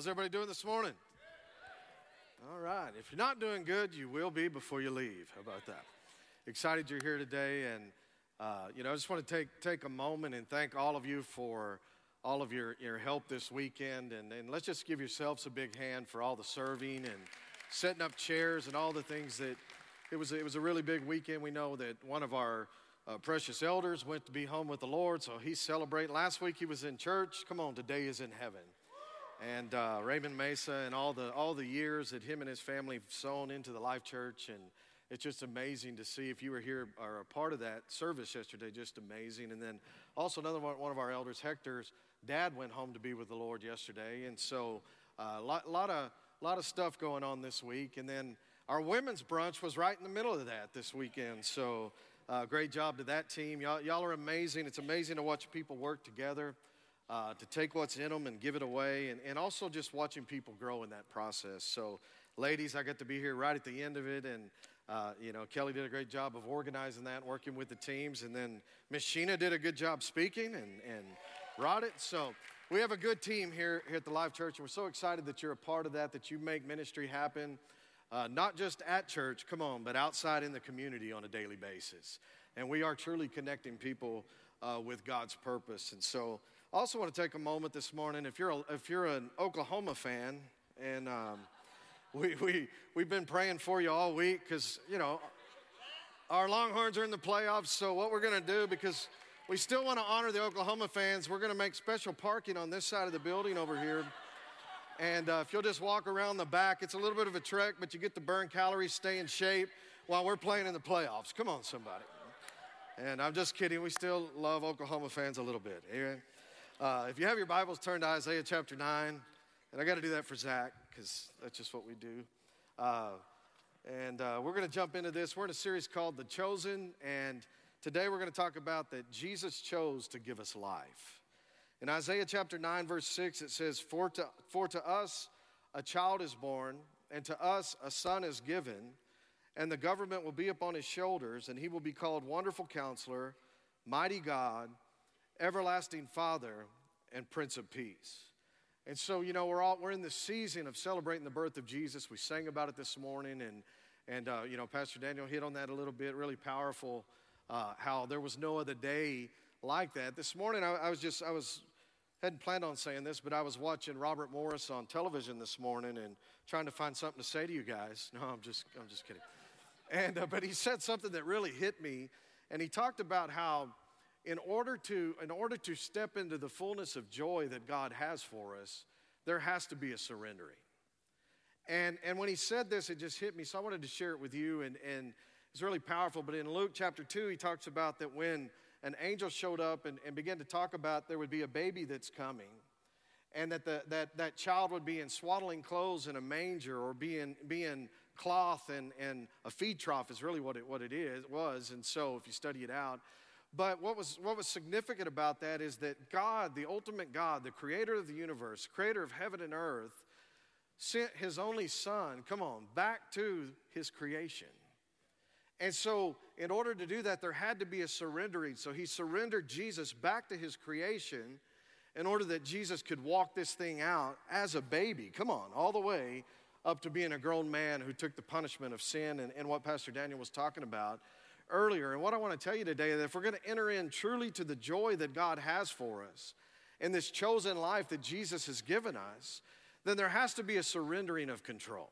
How's everybody doing this morning? All right. If you're not doing good, you will be before you leave. How about that? Excited you're here today, and uh, you know, I just want to take take a moment and thank all of you for all of your, your help this weekend, and, and let's just give yourselves a big hand for all the serving and setting up chairs and all the things that it was. It was a really big weekend. We know that one of our uh, precious elders went to be home with the Lord, so he's celebrating. Last week he was in church. Come on, today is in heaven and uh, Raymond Mesa and all the all the years that him and his family have sown into the Life Church, and it's just amazing to see. If you were here or a part of that service yesterday, just amazing. And then also another one, one of our elders, Hector's dad, went home to be with the Lord yesterday, and so a uh, lot, lot of lot of stuff going on this week. And then our women's brunch was right in the middle of that this weekend. So uh, great job to that team. Y'all, y'all are amazing. It's amazing to watch people work together uh, to take what's in them and give it away, and, and also just watching people grow in that process. So, ladies, I got to be here right at the end of it, and uh, you know, Kelly did a great job of organizing that, working with the teams, and then Miss Sheena did a good job speaking and, and brought it. So we have a good team here, here at the Life Church, and we're so excited that you're a part of that, that you make ministry happen, uh, not just at church, come on, but outside in the community on a daily basis. And we are truly connecting people uh, with God's purpose. And so I also want to take a moment this morning. If you're, a, if you're an Oklahoma fan, and um, we, we, we've been praying for you all week because, you know, our Longhorns are in the playoffs. So, what we're going to do, because we still want to honor the Oklahoma fans, we're going to make special parking on this side of the building over here. And uh, if you'll just walk around the back, it's a little bit of a trek, but you get to burn calories, stay in shape while we're playing in the playoffs. Come on, somebody. And I'm just kidding. We still love Oklahoma fans a little bit. Amen. Uh, if you have your Bibles, turn to Isaiah chapter 9. And I got to do that for Zach because that's just what we do. Uh, and uh, we're going to jump into this. We're in a series called The Chosen. And today we're going to talk about that Jesus chose to give us life. In Isaiah chapter 9, verse 6, it says, For to, for to us a child is born, and to us a son is given, and the government will be upon his shoulders, and he will be called Wonderful Counselor, Mighty God everlasting Father and Prince of Peace. And so, you know, we're all we're in the season of celebrating the birth of Jesus. We sang about it this morning, and and uh, you know, Pastor Daniel hit on that a little bit. Really powerful. Uh, how there was no other day like that. This morning, I, I was just I was hadn't planned on saying this, but I was watching Robert Morris on television this morning and trying to find something to say to you guys. No, I'm just I'm just kidding. And uh, but he said something that really hit me, and he talked about how in order to in order to step into the fullness of joy that God has for us, there has to be a surrendering. And and when he said this, it just hit me. So I wanted to share it with you, and, and it's really powerful. But in Luke chapter 2, he talks about that when an angel showed up and, and began to talk about there would be a baby that's coming, and that the, that, that child would be in swaddling clothes in a manger or be in, be in cloth and, and a feed trough is really what it, what it is, was. And so if you study it out, but what was, what was significant about that is that God, the ultimate God, the creator of the universe, creator of heaven and earth, sent his only son, come on, back to his creation. And so, in order to do that, there had to be a surrendering. So, he surrendered Jesus back to his creation in order that Jesus could walk this thing out as a baby. Come on, all the way up to being a grown man who took the punishment of sin and, and what Pastor Daniel was talking about earlier. And what I want to tell you today is if we're going to enter in truly to the joy that God has for us in this chosen life that Jesus has given us, then there has to be a surrendering of control.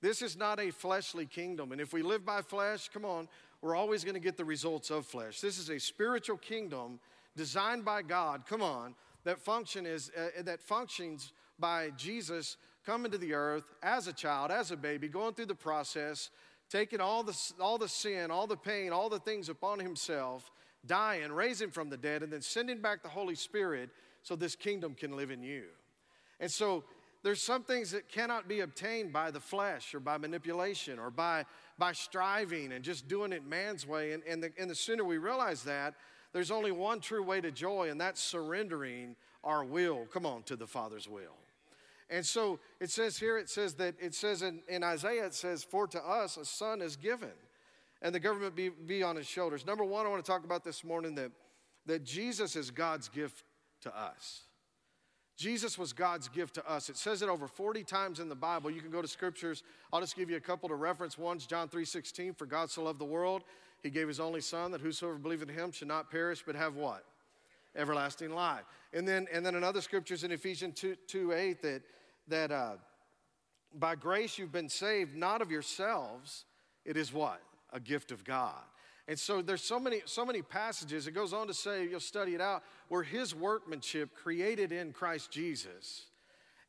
This is not a fleshly kingdom. And if we live by flesh, come on, we're always going to get the results of flesh. This is a spiritual kingdom designed by God, come on, that function is uh, that functions by Jesus coming to the earth as a child, as a baby, going through the process, taking all the, all the sin, all the pain, all the things upon himself, dying, raising from the dead, and then sending back the Holy Spirit so this kingdom can live in you. And so there's some things that cannot be obtained by the flesh or by manipulation or by, by striving and just doing it man's way. And, and, the, and the sooner we realize that, there's only one true way to joy, and that's surrendering our will, come on, to the Father's will. And so it says here, it says that, it says in, in Isaiah, it says, For to us a son is given, and the government be, be on his shoulders. Number one, I want to talk about this morning that, that Jesus is God's gift to us. Jesus was God's gift to us. It says it over 40 times in the Bible. You can go to scriptures. I'll just give you a couple to reference. One's John 3:16, for God so loved the world, he gave his only son that whosoever believeth in him should not perish but have what? Everlasting life. And then and then another scriptures in Ephesians 2, 2 8 that that uh, by grace you've been saved, not of yourselves. It is what? A gift of God. And so there's so many, so many passages. It goes on to say, you'll study it out, where his workmanship created in Christ Jesus.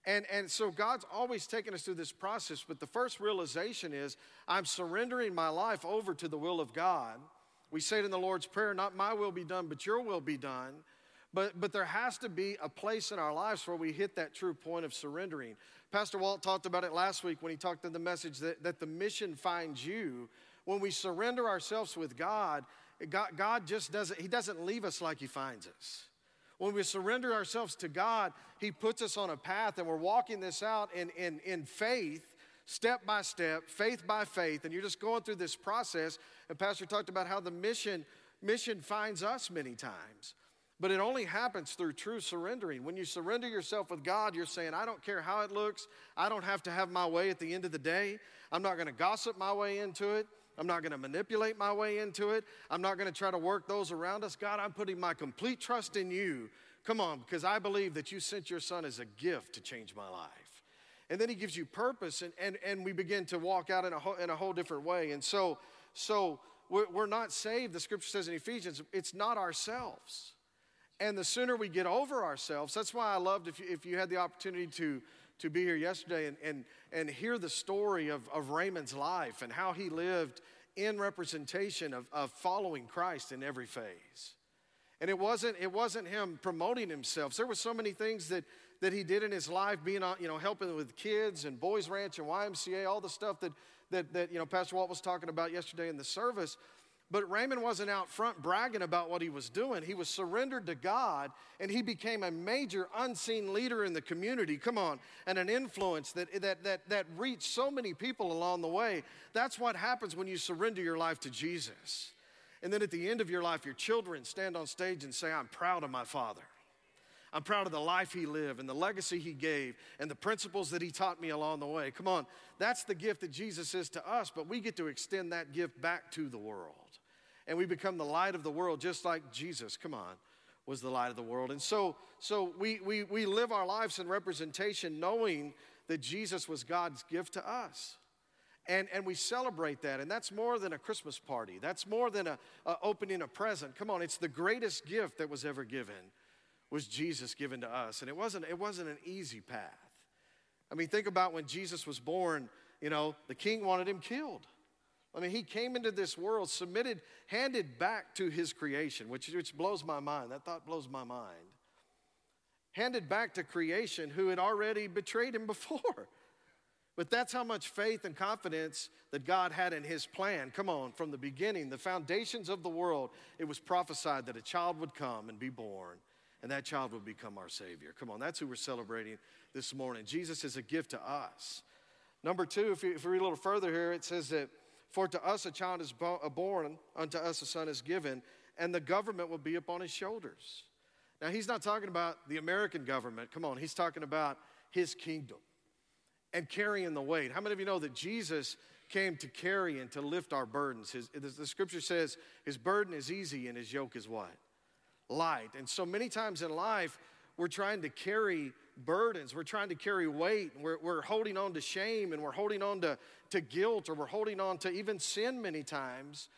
And, and so God's always taken us through this process, but the first realization is I'm surrendering my life over to the will of God. We say it in the Lord's Prayer, not my will be done, but your will be done. But, but there has to be a place in our lives where we hit that true point of surrendering. Pastor Walt talked about it last week when he talked in the message that, that the mission finds you when we surrender ourselves with God, God, God just doesn't, He doesn't leave us like He finds us. When we surrender ourselves to God, He puts us on a path and we're walking this out in, in, in faith, step by step, faith by faith, and you're just going through this process. And Pastor talked about how the mission, mission finds us many times. But it only happens through true surrendering. When you surrender yourself with God, you're saying, I don't care how it looks. I don't have to have my way at the end of the day. I'm not going to gossip my way into it. I'm not going to manipulate my way into it. I'm not going to try to work those around us. God, I'm putting my complete trust in you. Come on, because I believe that you sent your son as a gift to change my life. And then he gives you purpose, and, and, and we begin to walk out in a, whole, in a whole different way. And so, so we're, we're not saved, the scripture says in Ephesians, it's not ourselves. And the sooner we get over ourselves, that's why I loved if you, if you had the opportunity to, to be here yesterday and, and, and hear the story of, of Raymond's life and how he lived in representation of, of following Christ in every phase. And it wasn't, it wasn't him promoting himself. There were so many things that, that he did in his life, being, you know, helping with kids and Boys Ranch and YMCA, all the stuff that, that, that, you know, Pastor Walt was talking about yesterday in the service. But Raymond wasn't out front bragging about what he was doing. He was surrendered to God and he became a major unseen leader in the community. Come on, and an influence that, that, that, that reached so many people along the way. That's what happens when you surrender your life to Jesus. And then at the end of your life, your children stand on stage and say, I'm proud of my father. I'm proud of the life he lived and the legacy he gave and the principles that he taught me along the way. Come on, that's the gift that Jesus is to us, but we get to extend that gift back to the world and we become the light of the world just like Jesus, come on, was the light of the world. And so, so we, we, we live our lives in representation knowing that Jesus was God's gift to us. And, and we celebrate that. And that's more than a Christmas party. That's more than a, a opening a present. Come on, it's the greatest gift that was ever given was Jesus given to us. And it wasn't, it wasn't an easy path. I mean, think about when Jesus was born, you know, the king wanted him killed. I mean, he came into this world, submitted, handed back to his creation, which, which blows my mind. That thought blows my mind. Handed back to creation who had already betrayed him before. But that's how much faith and confidence that God had in his plan. Come on, from the beginning, the foundations of the world, it was prophesied that a child would come and be born, and that child would become our Savior. Come on, that's who we're celebrating this morning. Jesus is a gift to us. Number two, if we, if we read a little further here, it says that for to us a child is born, unto us a son is given, and the government will be upon his shoulders. Now, he's not talking about the American government. Come on, he's talking about his kingdom and carrying the weight. How many of you know that Jesus came to carry and to lift our burdens? His, the scripture says his burden is easy and his yoke is what? Light. And so many times in life, we're trying to carry burdens. We're trying to carry weight. We're, we're holding on to shame and we're holding on to, to guilt or we're holding on to even sin many times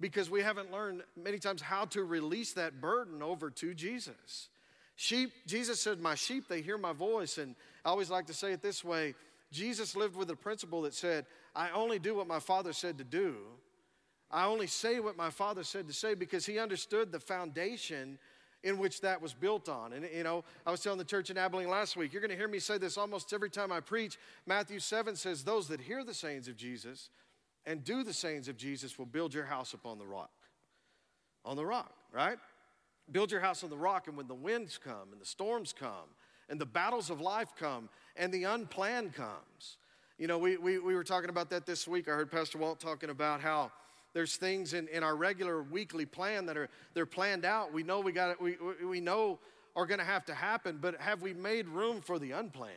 because we haven't learned many times how to release that burden over to Jesus. Sheep, Jesus said, My sheep, they hear my voice. And I always like to say it this way Jesus lived with a principle that said, I only do what my father said to do. I only say what my father said to say because he understood the foundation in which that was built on. And, you know, I was telling the church in Abilene last week, you're going to hear me say this almost every time I preach. Matthew 7 says, Those that hear the sayings of Jesus and do the sayings of Jesus will build your house upon the rock. On the rock, right? Build your house on the rock, and when the winds come, and the storms come, and the battles of life come, and the unplanned comes. You know, we, we, we were talking about that this week. I heard Pastor Walt talking about how there's things in, in our regular weekly plan that are they're planned out. We know we got we, we know are going to have to happen, but have we made room for the unplanned?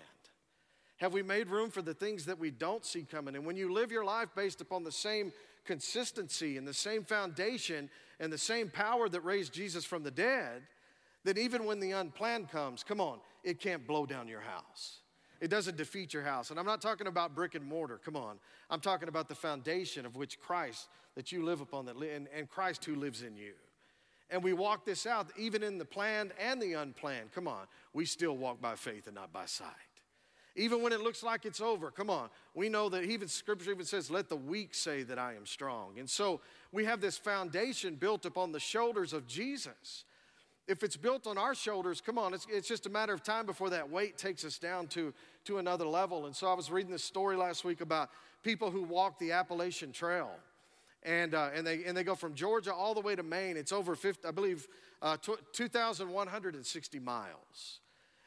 Have we made room for the things that we don't see coming? And when you live your life based upon the same consistency and the same foundation and the same power that raised Jesus from the dead, then even when the unplanned comes, come on, it can't blow down your house. It doesn't defeat your house. And I'm not talking about brick and mortar, come on. I'm talking about the foundation of which Christ that you live upon, that and, and Christ who lives in you. And we walk this out even in the planned and the unplanned. Come on, we still walk by faith and not by sight. Even when it looks like it's over, come on. We know that even scripture even says, let the weak say that I am strong. And so we have this foundation built upon the shoulders of Jesus. If it's built on our shoulders, come on, it's, it's just a matter of time before that weight takes us down to, to another level. And so I was reading this story last week about people who walk the Appalachian Trail. And, uh, and, they, and they go from Georgia all the way to Maine. It's over, 50, I believe, uh, 2,160 miles.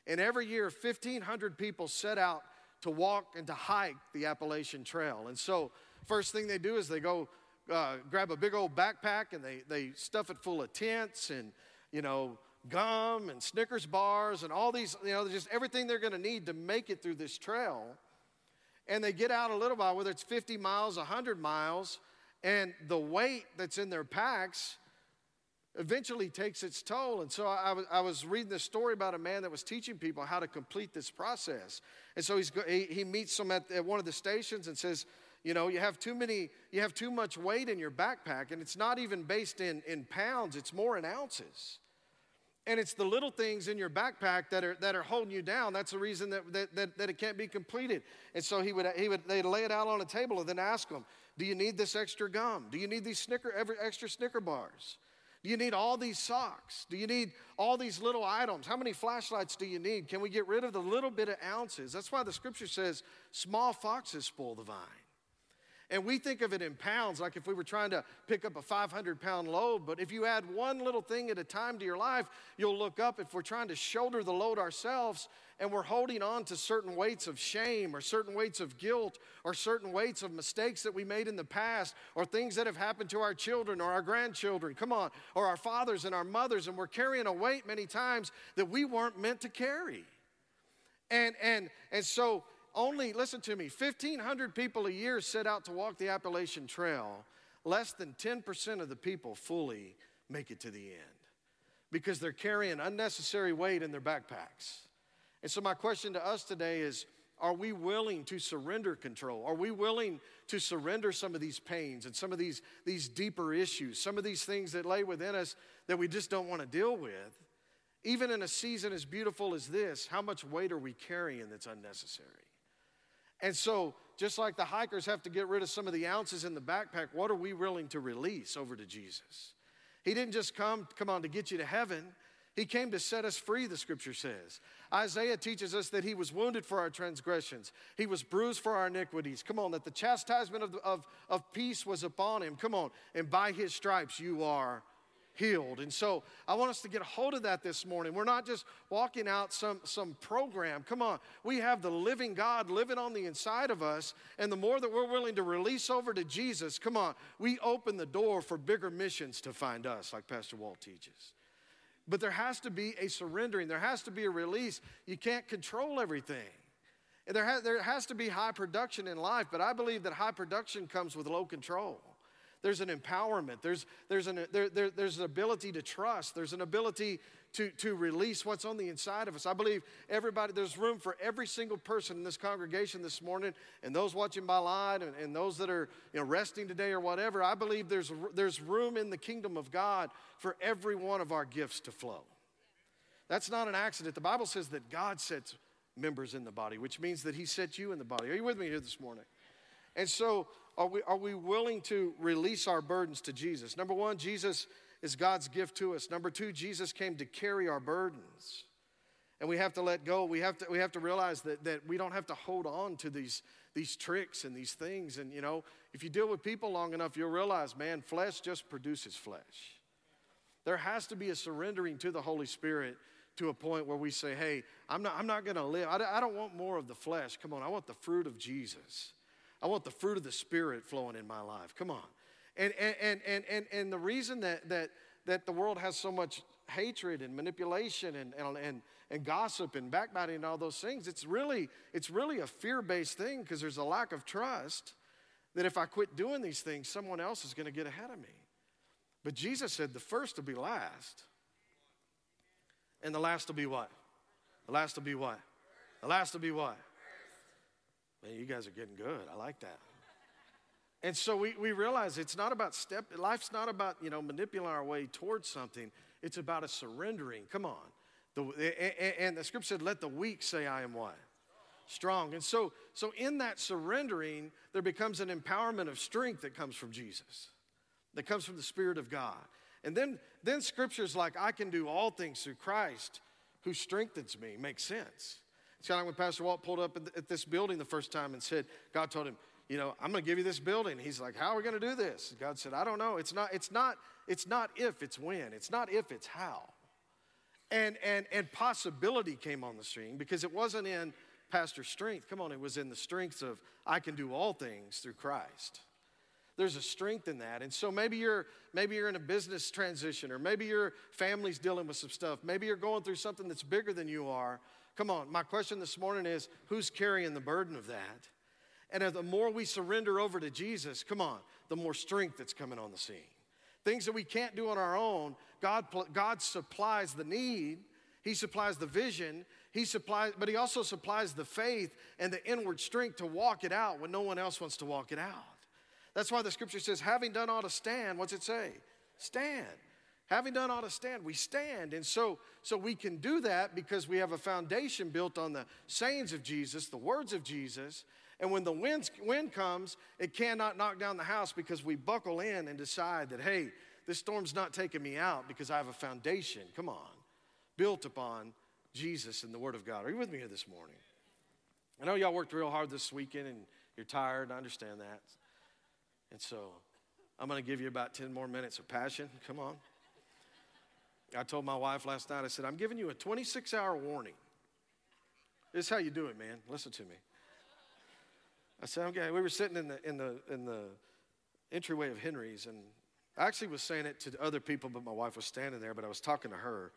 And every year, 1,500 people set out to walk and to hike the Appalachian Trail. And so, first thing they do is they go uh, grab a big old backpack and they, they stuff it full of tents and, you know, gum and Snickers bars and all these, you know, just everything they're going to need to make it through this trail. And they get out a little while, whether it's 50 miles, 100 miles, and the weight that's in their packs eventually takes its toll. And so I, was, I was reading this story about a man that was teaching people how to complete this process. And so he's, he, he meets them at, at one of the stations and says, you know, you have too many, you have too much weight in your backpack, and it's not even based in, in pounds, it's more in ounces. And it's the little things in your backpack that are, that are holding you down. That's the reason that, that, that, that it can't be completed. And so he would, he would, they'd lay it out on a table and then ask them, do you need this extra gum? Do you need these Snicker, every extra Snicker bars? Do you need all these socks? Do you need all these little items? How many flashlights do you need? Can we get rid of the little bit of ounces? That's why the scripture says small foxes spoil the vine. And we think of it in pounds, like if we were trying to pick up a 500 pound load. But if you add one little thing at a time to your life, you'll look up. If we're trying to shoulder the load ourselves and we're holding on to certain weights of shame or certain weights of guilt or certain weights of mistakes that we made in the past or things that have happened to our children or our grandchildren, come on, or our fathers and our mothers, and we're carrying a weight many times that we weren't meant to carry. And, and, and so only, listen to me, 1,500 people a year set out to walk the Appalachian Trail. Less than 10% of the people fully make it to the end because they're carrying unnecessary weight in their backpacks. And so, my question to us today is Are we willing to surrender control? Are we willing to surrender some of these pains and some of these, these deeper issues, some of these things that lay within us that we just don't want to deal with? Even in a season as beautiful as this, how much weight are we carrying that's unnecessary? And so, just like the hikers have to get rid of some of the ounces in the backpack, what are we willing to release over to Jesus? He didn't just come, come on, to get you to heaven. He came to set us free, the scripture says. Isaiah teaches us that he was wounded for our transgressions, he was bruised for our iniquities. Come on, that the chastisement of, of, of peace was upon him. Come on, and by his stripes you are healed. And so I want us to get a hold of that this morning. We're not just walking out some, some program. Come on. We have the living God living on the inside of us. And the more that we're willing to release over to Jesus, come on, we open the door for bigger missions to find us, like Pastor Walt teaches. But there has to be a surrendering, there has to be a release. You can't control everything. There there has to be high production in life, but I believe that high production comes with low control. There's an empowerment. There's, there's, an, there, there, there's an ability to trust. There's an ability to, to release what's on the inside of us. I believe everybody, there's room for every single person in this congregation this morning, and those watching by live, and, and those that are you know, resting today or whatever. I believe there's, there's room in the kingdom of God for every one of our gifts to flow. That's not an accident. The Bible says that God sets members in the body, which means that He set you in the body. Are you with me here this morning? And so are we, are we willing to release our burdens to Jesus? Number one, Jesus is God's gift to us. Number two, Jesus came to carry our burdens. And we have to let go. We have to, we have to realize that, that we don't have to hold on to these, these tricks and these things. And, you know, if you deal with people long enough, you'll realize, man, flesh just produces flesh. There has to be a surrendering to the Holy Spirit to a point where we say, hey, I'm not, I'm not going to live. I, I don't want more of the flesh. Come on, I want the fruit of Jesus. I want the fruit of the Spirit flowing in my life. Come on. And, and, and, and, and the reason that, that, that the world has so much hatred and manipulation and, and, and, and gossip and backbiting and all those things. It's really, it's really a fear based thing because there's a lack of trust that if I quit doing these things, someone else is going to get ahead of me. But Jesus said the first will be last. And the last will be what? The last will be what? The last will be what? Man, you guys are getting good. I like that. And so we, we realize it's not about step, life's not about, you know, manipulating our way towards something. It's about a surrendering. Come on. The, and the scripture said, let the weak say, I am what? Strong. And so, so in that surrendering, there becomes an empowerment of strength that comes from Jesus, that comes from the Spirit of God. And then, then scriptures like, I can do all things through Christ who strengthens me makes sense. It's kind of like when Pastor Walt pulled up at this building the first time and said, God told him, you know, I'm going to give you this building. He's like, how are we going to do this? God said, I don't know. It's not, it's not, it's not if, it's when. It's not if, it's how. And, and, and possibility came on the screen because it wasn't in pastor's strength. Come on, it was in the strength of I can do all things through Christ. There's a strength in that. And so maybe you're maybe you're in a business transition or maybe your family's dealing with some stuff. Maybe you're going through something that's bigger than you are. Come on, my question this morning is who's carrying the burden of that? And the more we surrender over to Jesus, come on, the more strength that's coming on the scene. Things that we can't do on our own, God, God supplies the need, He supplies the vision, He supplies, but He also supplies the faith and the inward strength to walk it out when no one else wants to walk it out. That's why the scripture says, having done all to stand, what's it say? Stand. Having done all to stand, we stand. And so, so we can do that because we have a foundation built on the sayings of Jesus, the words of Jesus, and when the wind, wind comes, it cannot knock down the house because we buckle in and decide that, hey, this storm's not taking me out because I have a foundation, come on, built upon Jesus and the Word of God. Are you with me here this morning? I know y'all worked real hard this weekend and you're tired. I understand that. And so I'm going to give you about 10 more minutes of passion. Come on. I told my wife last night, I said, I'm giving you a 26 hour warning. This is how you do it, man. Listen to me. I said, okay, we were sitting in the, in the, in the entryway of Henry's, and I actually was saying it to other people, but my wife was standing there, but I was talking to her.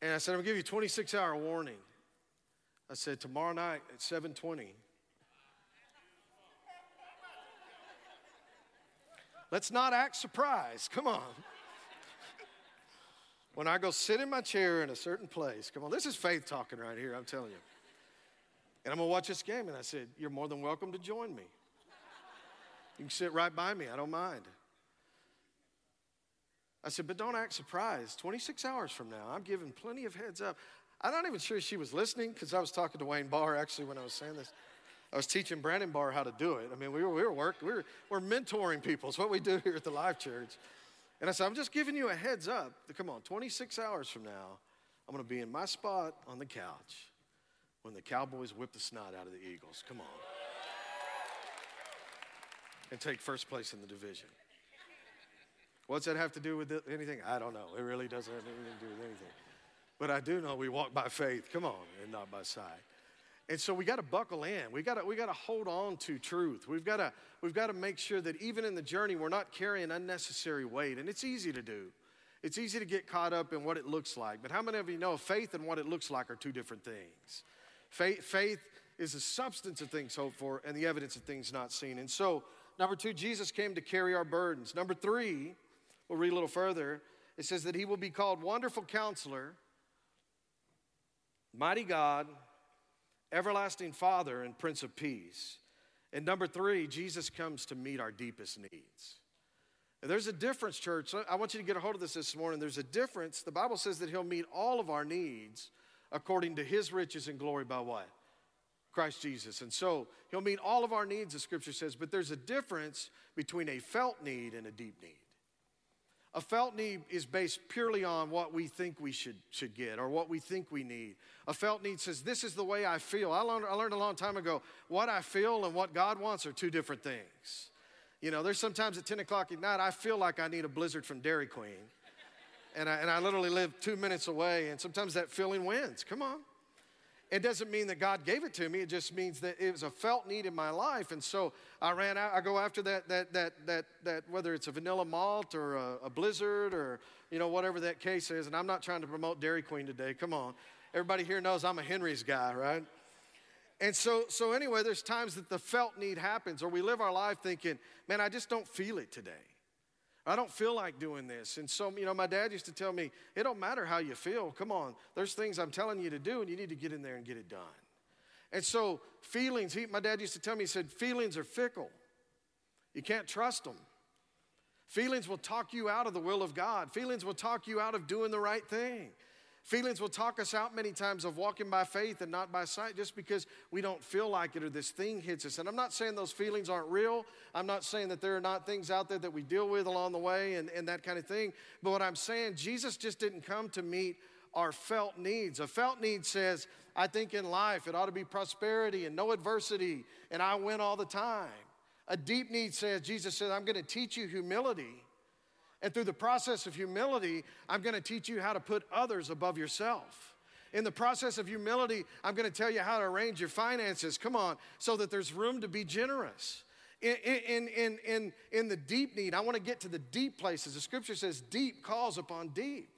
And I said, I'm gonna give you a 26 hour warning. I said, tomorrow night at 720, let's not act surprised. Come on. When I go sit in my chair in a certain place, come on, this is faith talking right here, I'm telling you. And I'm to watch this game. And I said, You're more than welcome to join me. You can sit right by me, I don't mind. I said, But don't act surprised. 26 hours from now, I'm giving plenty of heads up. I'm not even sure she was listening because I was talking to Wayne Barr actually when I was saying this. I was teaching Brandon Barr how to do it. I mean, we were, we were working, we were, we're mentoring people. It's what we do here at the Life Church. And I said, I'm just giving you a heads up. Come on, 26 hours from now, I'm going to be in my spot on the couch when the Cowboys whip the snot out of the Eagles. Come on. And take first place in the division. What's that have to do with anything? I don't know. It really doesn't have anything to do with anything. But I do know we walk by faith, come on, and not by sight. And so we got to buckle in. We got to we got to hold on to truth. We've got to we've got to make sure that even in the journey we're not carrying unnecessary weight. And it's easy to do. It's easy to get caught up in what it looks like. But how many of you know faith and what it looks like are two different things? Faith, faith is the substance of things hoped for and the evidence of things not seen. And so, number two, Jesus came to carry our burdens. Number three, we'll read a little further. It says that he will be called Wonderful Counselor, Mighty God, Everlasting Father, and Prince of Peace. And number three, Jesus comes to meet our deepest needs. And there's a difference, church. I want you to get a hold of this this morning. There's a difference. The Bible says that He'll meet all of our needs according to his riches and glory by what? Christ Jesus. And so he'll meet all of our needs, the scripture says, but there's a difference between a felt need and a deep need. A felt need is based purely on what we think we should, should get or what we think we need. A felt need says, This is the way I feel. I learned, I learned a long time ago what I feel and what God wants are two different things. You know, there's sometimes at 10 o'clock at night, I feel like I need a blizzard from Dairy Queen and I, and I literally live two minutes away, and sometimes that feeling wins. Come on. It doesn't mean that God gave it to me. It just means that it was a felt need in my life. And so I ran out, I go after that, that, that, that, that whether it's a vanilla malt or a, a blizzard or, you know, whatever that case is. And I'm not trying to promote Dairy Queen today. Come on. Everybody here knows I'm a Henry's guy, right? And so, so anyway, there's times that the felt need happens, or we live our life thinking, man, I just don't feel it today. I don't feel like doing this. And so, you know, my dad used to tell me, it don't matter how you feel. Come on, there's things I'm telling you to do, and you need to get in there and get it done. And so, feelings, he, my dad used to tell me, he said, feelings are fickle. You can't trust them. Feelings will talk you out of the will of God, feelings will talk you out of doing the right thing. Feelings will talk us out many times of walking by faith and not by sight just because we don't feel like it or this thing hits us. And I'm not saying those feelings aren't real. I'm not saying that there are not things out there that we deal with along the way and, and that kind of thing. But what I'm saying, Jesus just didn't come to meet our felt needs. A felt need says, I think in life it ought to be prosperity and no adversity, and I win all the time. A deep need says, Jesus says, I'm going to teach you humility and through the process of humility, I'm going to teach you how to put others above yourself. In the process of humility, I'm going to tell you how to arrange your finances. Come on, so that there's room to be generous. In, in, in, in, in the deep need, I want to get to the deep places. The scripture says, deep calls upon deep.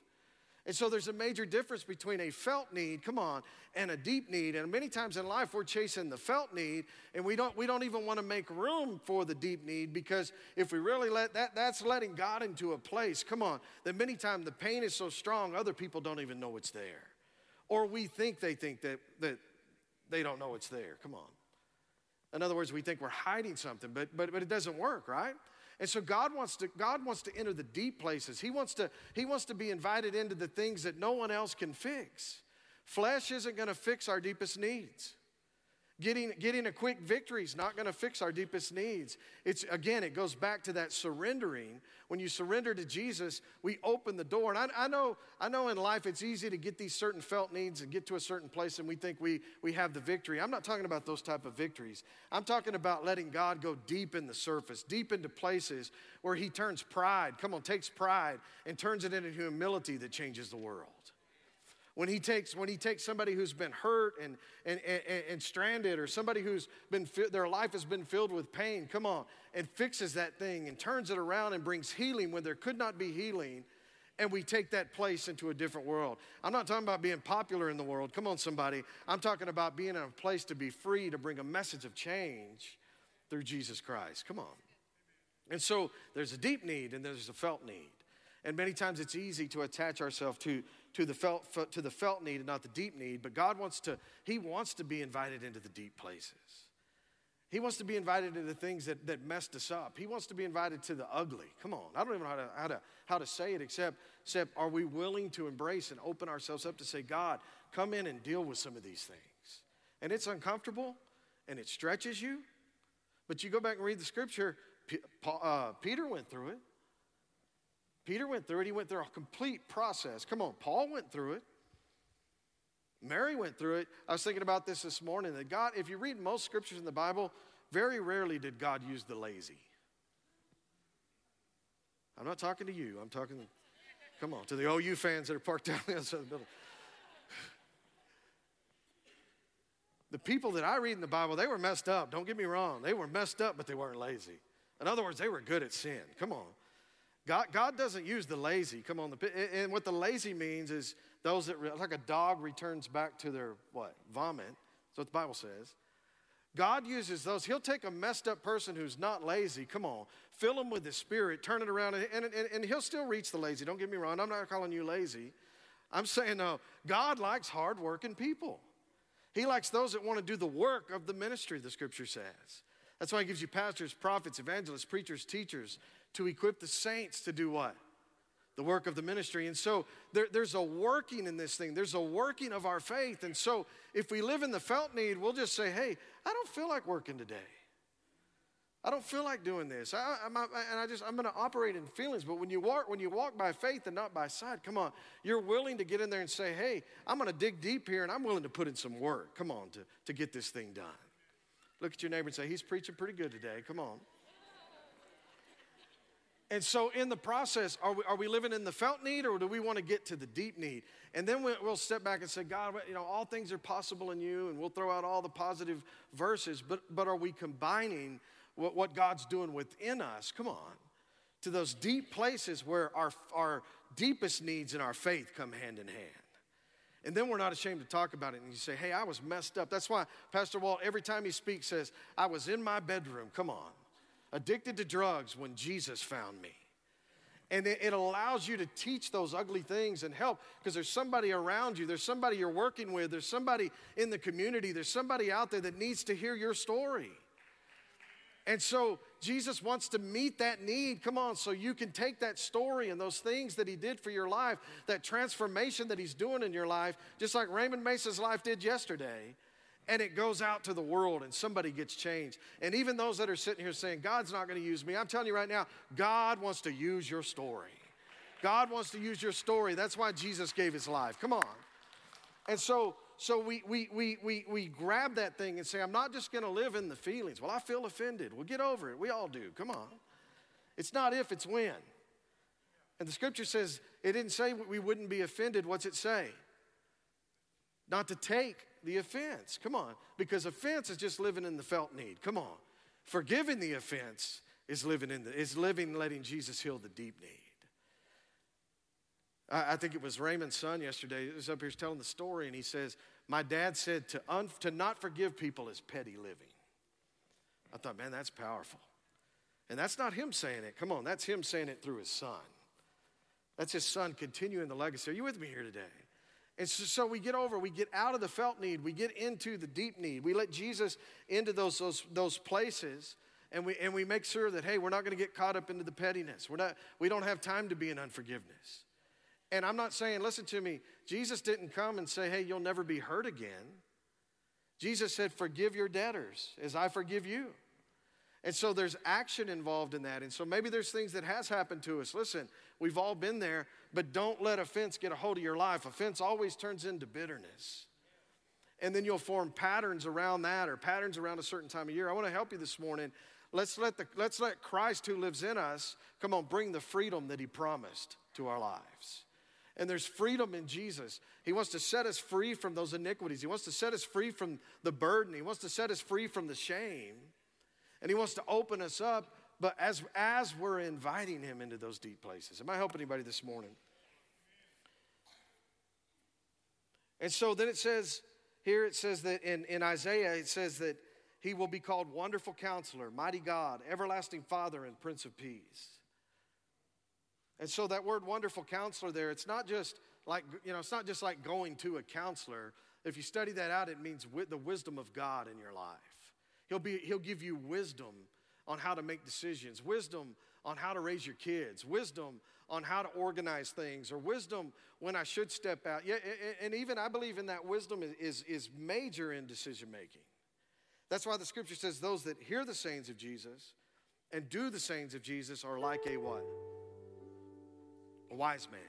And so there's a major difference between a felt need, come on, and a deep need. And many times in life we're chasing the felt need and we don't we don't even want to make room for the deep need because if we really let that that's letting God into a place, come on, that many times the pain is so strong other people don't even know it's there. Or we think they think that that they don't know it's there. Come on. In other words, we think we're hiding something, but but but it doesn't work, right? And so God wants to God wants to enter the deep places. He wants to he wants to be invited into the things that no one else can fix. Flesh isn't going to fix our deepest needs. Getting, getting a quick victory is not going to fix our deepest needs. It's again, it goes back to that surrendering. When you surrender to Jesus, we open the door. And I, I, know, I know in life it's easy to get these certain felt needs and get to a certain place and we think we, we have the victory. I'm not talking about those type of victories. I'm talking about letting God go deep in the surface, deep into places where He turns pride, come on, takes pride and turns it into humility that changes the world when he takes when he takes somebody who's been hurt and and, and, and stranded or somebody who's been their life has been filled with pain come on and fixes that thing and turns it around and brings healing when there could not be healing and we take that place into a different world. I'm not talking about being popular in the world. Come on somebody. I'm talking about being in a place to be free to bring a message of change through jesus christ. Come on. And so there's a deep need and there's a felt need. And many times it's easy to attach ourselves to to the felt to the felt need and not the deep need but god wants to he wants to be invited into the deep places. He wants to be invited into the things that, that messed us up. He wants to be invited to the ugly. Come on. I don't even know how to, how to, how to say it except, except are we willing to embrace and open ourselves up to say god come in and deal with some of these things. And it's uncomfortable and it stretches you but you go back and read the scripture uh, peter went through it Peter went through it. He went through a complete process. Come on, Paul went through it. Mary went through it. I was thinking about this this morning that God, if you read most scriptures in the Bible, very rarely did God use the lazy. I'm not talking to you. I'm talking, come on, to the OU fans that are parked down the other side of the building. The people that I read in the Bible, they were messed up. Don't get me wrong. They were messed up, but they weren't lazy. In other words, they were good at sin. Come on. God, God doesn't use the lazy. Come on, the, and what the lazy means is those that like a dog returns back to their what vomit. That's what the Bible says. God uses those. He'll take a messed up person who's not lazy. Come on, fill them with the Spirit, turn it around, and, and, and he'll still reach the lazy. Don't get me wrong. I'm not calling you lazy. I'm saying no. God likes hardworking people. He likes those that want to do the work of the ministry. The Scripture says. That's why He gives you pastors, prophets, evangelists, preachers, teachers to equip the saints to do what? The work of the ministry. And so there, there's a working in this thing, there's a working of our faith. And so if we live in the felt need, we'll just say, hey, I don't feel like working today. I don't feel like doing this. I, I, and I just, I'm going to operate in feelings. But when you walk, when you walk by faith and not by sight, come on, you're willing to get in there and say, hey, I'm going to dig deep here and I'm willing to put in some work. Come on, to, to get this thing done. Look at your neighbor and say, he's preaching pretty good today. Come on. And so, in the process, are we, are we living in the felt need or do we want to get to the deep need? And then we'll step back and say, God, you know, all things are possible in you, and we'll throw out all the positive verses, but, but are we combining what, what God's doing within us? Come on, to those deep places where our, our deepest needs and our faith come hand in hand. And then we're not ashamed to talk about it. And you say, hey, I was messed up. That's why Pastor Walt, every time he speaks, says, I was in my bedroom. Come on addicted to drugs when Jesus found me. And it, allows you to teach those ugly things and help because there's somebody around you, there's somebody you're working with, there's somebody in the community, there's somebody out there that needs to hear your story. And so Jesus wants to meet that need. Come on, so you can take that story and those things that He did for your life, that transformation that He's doing in your life, just like Raymond Mason's life did yesterday, and it goes out to the world and somebody gets changed. And even those that are sitting here saying, God's not going to use me, I'm telling you right now, God wants to use your story. God wants to use your story. That's why Jesus gave his life. Come on. And so, so we, we, we, we, we grab that thing and say, I'm not just going to live in the feelings. Well, I feel offended. Well, get over it. We all do. Come on. It's not if, it's when. And the scripture says, it didn't say we wouldn't be offended. What's it say? Not to take the offense. Come on. Because offense is just living in the felt need. Come on. Forgiving the offense is living in the is living letting Jesus heal the deep need. I, I think it was Raymond's son yesterday. He was up here telling the story, and he says, My dad said to, un, to not forgive people is petty living. I thought, man, that's powerful. And that's not him saying it. Come on, that's him saying it through his son. That's his son continuing the legacy. Are you with me here today? And so, so, we get over, we get out of the felt need, we get into the deep need. We let Jesus into those, those, those places, and we, and we make sure that, hey, we're not going to get caught up into the pettiness. We're not, we don't have time to be in unforgiveness. And I'm not saying, listen to me, Jesus didn't come and say, hey, you'll never be hurt again. Jesus said, forgive your debtors as I forgive you. And so there's action involved in that. And so maybe there's things that has happened to us. Listen, we've all been there, but don't let offense get a hold of your life. Offense always turns into bitterness. And then you'll form patterns around that or patterns around a certain time of year. I want to help you this morning. Let's let, the, let's let Christ who lives in us, come on, bring the freedom that he promised to our lives. And there's freedom in Jesus. He wants to set us free from those iniquities. He wants to set us free from the burden. He wants to set us free from the shame. And He wants to open us up, but as, as we're inviting Him into those deep places. Am I helping anybody this morning? And so then it says, here it says that in, in Isaiah, it says that he will be called Wonderful Counselor, Mighty God, Everlasting Father, and Prince of Peace. And so that word wonderful counselor there, it's not just like, you know, it's not just like going to a counselor. If you study that out, it means the wisdom of God in your life. He'll, be, he'll give you wisdom on how to make decisions, wisdom on how to raise your kids, wisdom on how to organize things, or wisdom when I should step out. Yeah, and even I believe in that wisdom is, is major in decision making. That's why the scripture says those that hear the sayings of Jesus and do the sayings of Jesus are like a what? A wise man.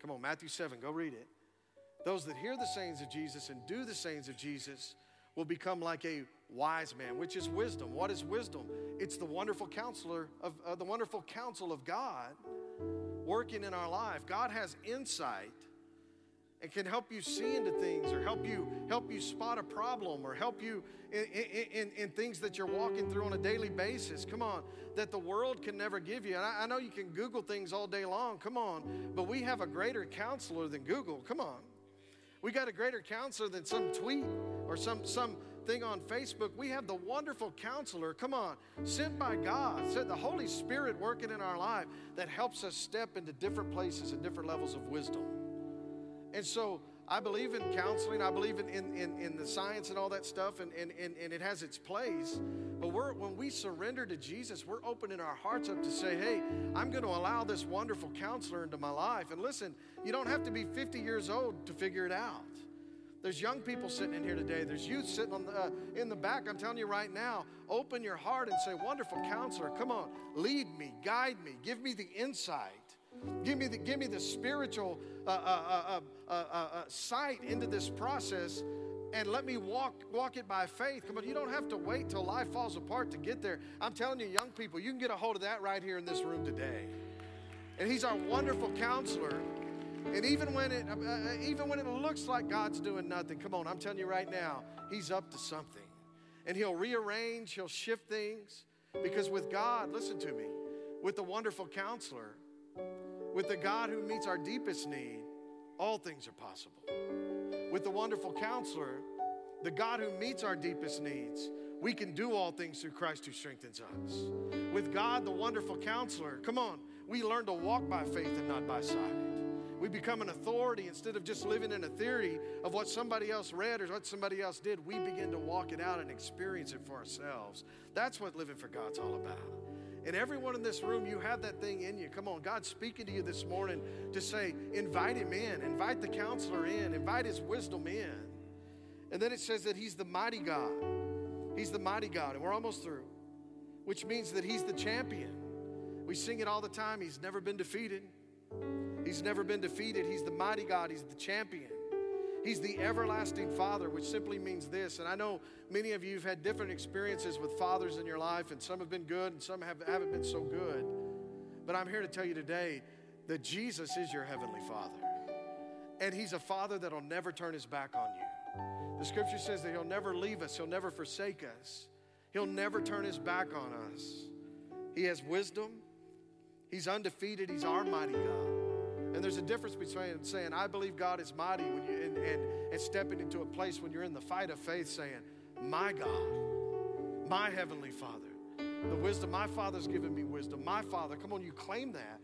Come on, Matthew 7, go read it. Those that hear the sayings of Jesus and do the sayings of Jesus will become like a wise man, which is wisdom. What is wisdom? It's the wonderful counselor of uh, the wonderful counsel of God working in our life. God has insight and can help you see into things or help you help you spot a problem or help you in, in, in, things that you're walking through on a daily basis come on that the world can never give you and I, I know you can google things all day long come on but we have a greater counselor than google come on we got a greater counselor than some tweet or some some thing on Facebook, we have the wonderful counselor, come on, sent by God, sent the Holy Spirit working in our life that helps us step into different places and different levels of wisdom. And so I believe in counseling, I believe in, in, in, in the science and all that stuff, and, and, and, and it has its place. But we're, when we surrender to Jesus, we're opening our hearts up to say, hey, I'm going to allow this wonderful counselor into my life. And listen, you don't have to be 50 years old to figure it out. There's young people sitting in here today. There's youth sitting on the, uh, in the back. I'm telling you right now, open your heart and say, Wonderful counselor, come on, lead me, guide me, give me the insight. Give me the, give me the spiritual uh, uh, uh, sight into this process and let me walk walk it by faith. Come on, you don't have to wait till life falls apart to get there. I'm telling you, young people, you can get a hold of that right here in this room today. And He's our wonderful counselor. And even when it uh, uh, even when it looks like God's doing nothing, come on, I'm telling you right now, He's up to something. And He'll rearrange, He'll shift things. Because with God, listen to me, with the wonderful counselor, with the God who meets our deepest need, all things are possible. With the wonderful counselor, the God who meets our deepest needs, we can do all things through Christ who strengthens us. With God, the wonderful counselor, come on, we learn to walk by faith and not by sight. We become an authority instead of just living in a theory of what somebody else read or what somebody else did. We begin to walk it out and experience it for ourselves. That's what living for God's all about. And everyone in this room, you have that thing in you. Come on, God's speaking to you this morning to say, invite Him in, invite the counselor in, invite His wisdom in. And then it says that He's the mighty God. He's the mighty God, and we're almost through, which means that He's the champion. We sing it all the time. He's never been defeated. He's never been defeated. He's the mighty God. He's the champion. He's the everlasting Father, which simply means this. And I know many of you have had different experiences with fathers in your life, and some have been good and some have, haven't been so good. But I'm here to tell you today that Jesus is your heavenly Father. And He's a Father that'll never turn His back on you. The scripture says that He'll never leave us, He'll never forsake us, He'll never turn His back on us. He has wisdom, He's undefeated, He's our mighty God. And there's a difference between saying, I believe God is mighty when you, and, and, and stepping into a place when you're in the fight of faith saying, My God, my Heavenly Father, the wisdom, my Father's given me wisdom. My Father, come on, you claim that.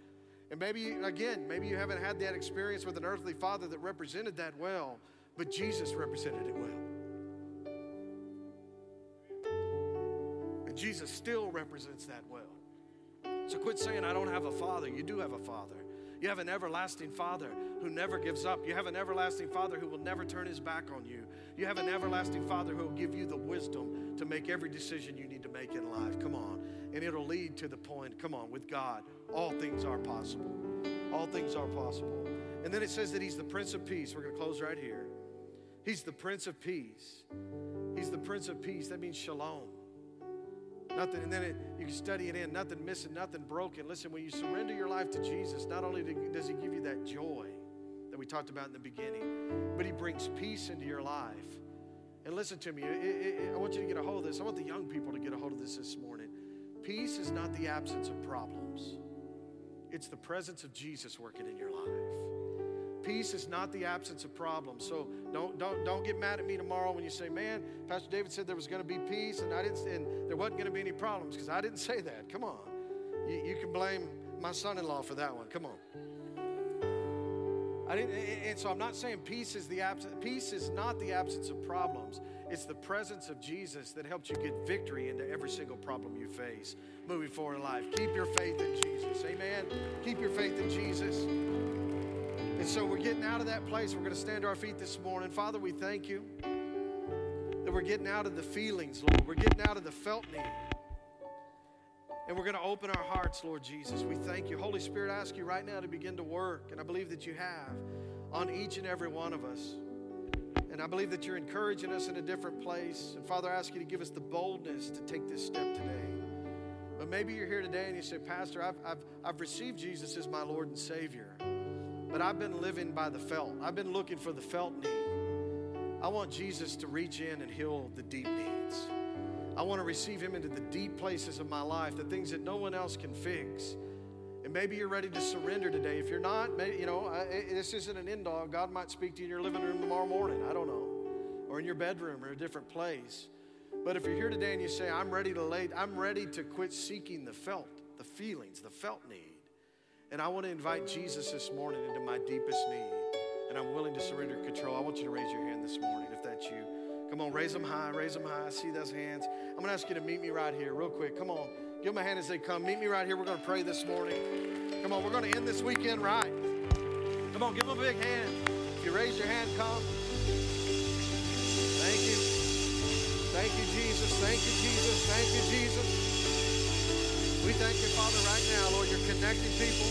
And maybe, again, maybe you haven't had that experience with an earthly father that represented that well, but Jesus represented it well. And Jesus still represents that well. So quit saying, I don't have a father. You do have a father. You have an everlasting Father who never gives up. You have an everlasting Father who will never turn his back on you. You have an everlasting Father who will give you the wisdom to make every decision you need to make in life. Come on. And it'll lead to the point, come on, with God, all things are possible. All things are possible. And then it says that He's the Prince of Peace. We're going to close right here. He's the Prince of Peace. He's the Prince of Peace. That means shalom. Nothing, and then it, you can study it in. Nothing missing, nothing broken. Listen, when you surrender your life to Jesus, not only does He give you that joy that we talked about in the beginning, but He brings peace into your life. And listen to me, it, it, I want you to get a hold of this. I want the young people to get a hold of this this morning. Peace is not the absence of problems, it's the presence of Jesus working in your life. Peace is not the absence of problems. So don't don't don't get mad at me tomorrow when you say, "Man, Pastor David said there was going to be peace and I didn't and there wasn't going to be any problems," because I didn't say that. Come on. You, you can blame my son-in-law for that one. Come on. I didn't, and so I'm not saying peace is the absence. Peace is not the absence of problems. It's the presence of Jesus that helps you get victory into every single problem you face moving forward in life. Keep your faith in Jesus. Amen. Keep your faith in Jesus. And so we're getting out of that place. We're going to stand to our feet this morning. Father, we thank you that we're getting out of the feelings, Lord. We're getting out of the felt need. And we're going to open our hearts, Lord Jesus. We thank you. Holy Spirit, I ask you right now to begin to work. And I believe that you have on each and every one of us. And I believe that you're encouraging us in a different place. And Father, I ask you to give us the boldness to take this step today. But maybe you're here today and you say, Pastor, I've, I've, I've received Jesus as my Lord and Savior. But I've been living by the felt. I've been looking for the felt need. I want Jesus to reach in and heal the deep needs. I want to receive Him into the deep places of my life, the things that no one else can fix. And maybe you're ready to surrender today. If you're not, maybe, you know, I, this isn't an end all. God might speak to you in your living room tomorrow morning. I don't know. Or in your bedroom or a different place. But if you're here today and you say, I'm ready to lay, I'm ready to quit seeking the felt, the feelings, the felt need. And I want to invite Jesus this morning into my deepest need. And I'm willing to surrender control. I want you to raise your hand this morning if that's you. Come on, raise them high, raise them high. I see those hands. I'm going to ask you to meet me right here, real quick. Come on, give them a hand as they come. Meet me right here. We're going to pray this morning. Come on, we're going to end this weekend right. Come on, give them a big hand. If you raise your hand, come. Thank you. Thank you, Jesus. Thank you, Jesus. Thank you, Jesus. We thank you, Father, right now, Lord, you're connecting people.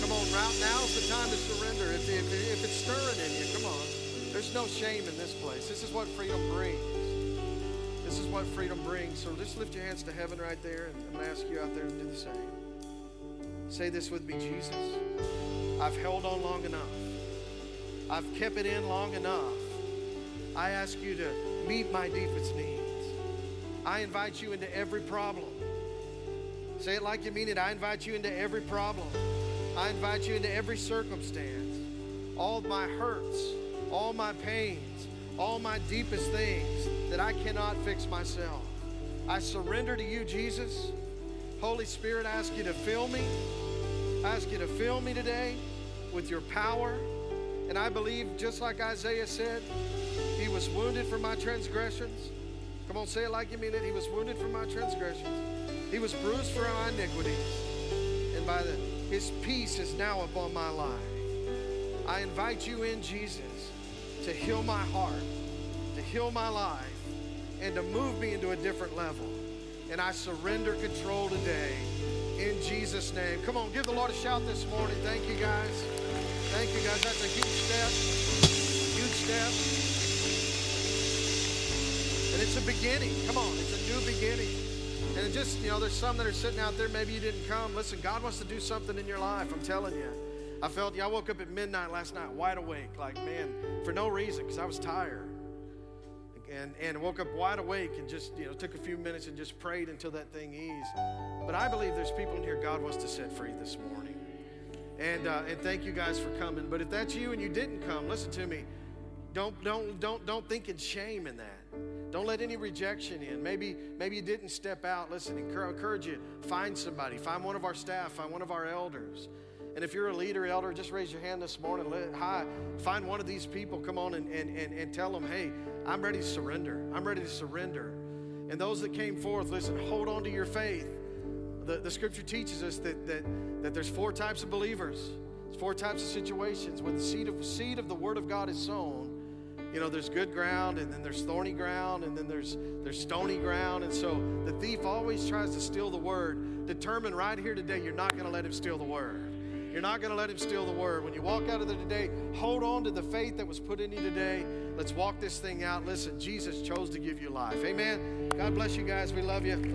Come on, right now is the time to surrender. If, if, if it's stirring in you, come on. There's no shame in this place. This is what freedom brings. This is what freedom brings. So just lift your hands to heaven right there, and I'm going to ask you out there to do the same. Say this with me, Jesus. I've held on long enough. I've kept it in long enough. I ask you to meet my deepest needs. I invite you into every problem. Say it like you mean it. I invite you into every problem. I invite you into every circumstance. All my hurts, all my pains, all my deepest things that I cannot fix myself. I surrender to you, Jesus. Holy Spirit, I ask you to fill me. I ask you to fill me today with your power. And I believe, just like Isaiah said, he was wounded for my transgressions. Come on, say it like you mean it. He was wounded for my transgressions. He was bruised for our iniquities. And by the, his peace is now upon my life. I invite you in, Jesus, to heal my heart, to heal my life, and to move me into a different level. And I surrender control today in Jesus' name. Come on, give the Lord a shout this morning. Thank you, guys. Thank you, guys. That's a huge step. Huge step. And it's a beginning. Come on, it's a new beginning. And just, you know, there's some that are sitting out there, maybe you didn't come. Listen, God wants to do something in your life, I'm telling you. I felt, yeah, I woke up at midnight last night, wide awake, like, man, for no reason, because I was tired. And, and woke up wide awake and just, you know, took a few minutes and just prayed until that thing eased. But I believe there's people in here God wants to set free this morning. And, uh, and thank you guys for coming. But if that's you and you didn't come, listen to me. Don't, don't, don't, don't think in shame in that. Don't let any rejection in. Maybe, maybe you didn't step out. Listen, encourage you. Find somebody. Find one of our staff. Find one of our elders. And if you're a leader, elder, just raise your hand this morning. Let, hi, find one of these people. Come on and, and, and, and tell them, hey, I'm ready to surrender. I'm ready to surrender. And those that came forth, listen, hold on to your faith. The, the scripture teaches us that, that, that there's four types of believers. There's four types of situations. When the seed of, seed of the word of God is sown, you know, there's good ground, and then there's thorny ground, and then there's, there's stony ground. And so the thief always tries to steal the word. Determine right here today, you're not going to let him steal the word. You're not going to let him steal the word. When you walk out of there today, hold on to the faith that was put in you today. Let's walk this thing out. Listen, Jesus chose to give you life. Amen. God bless you guys. We love you.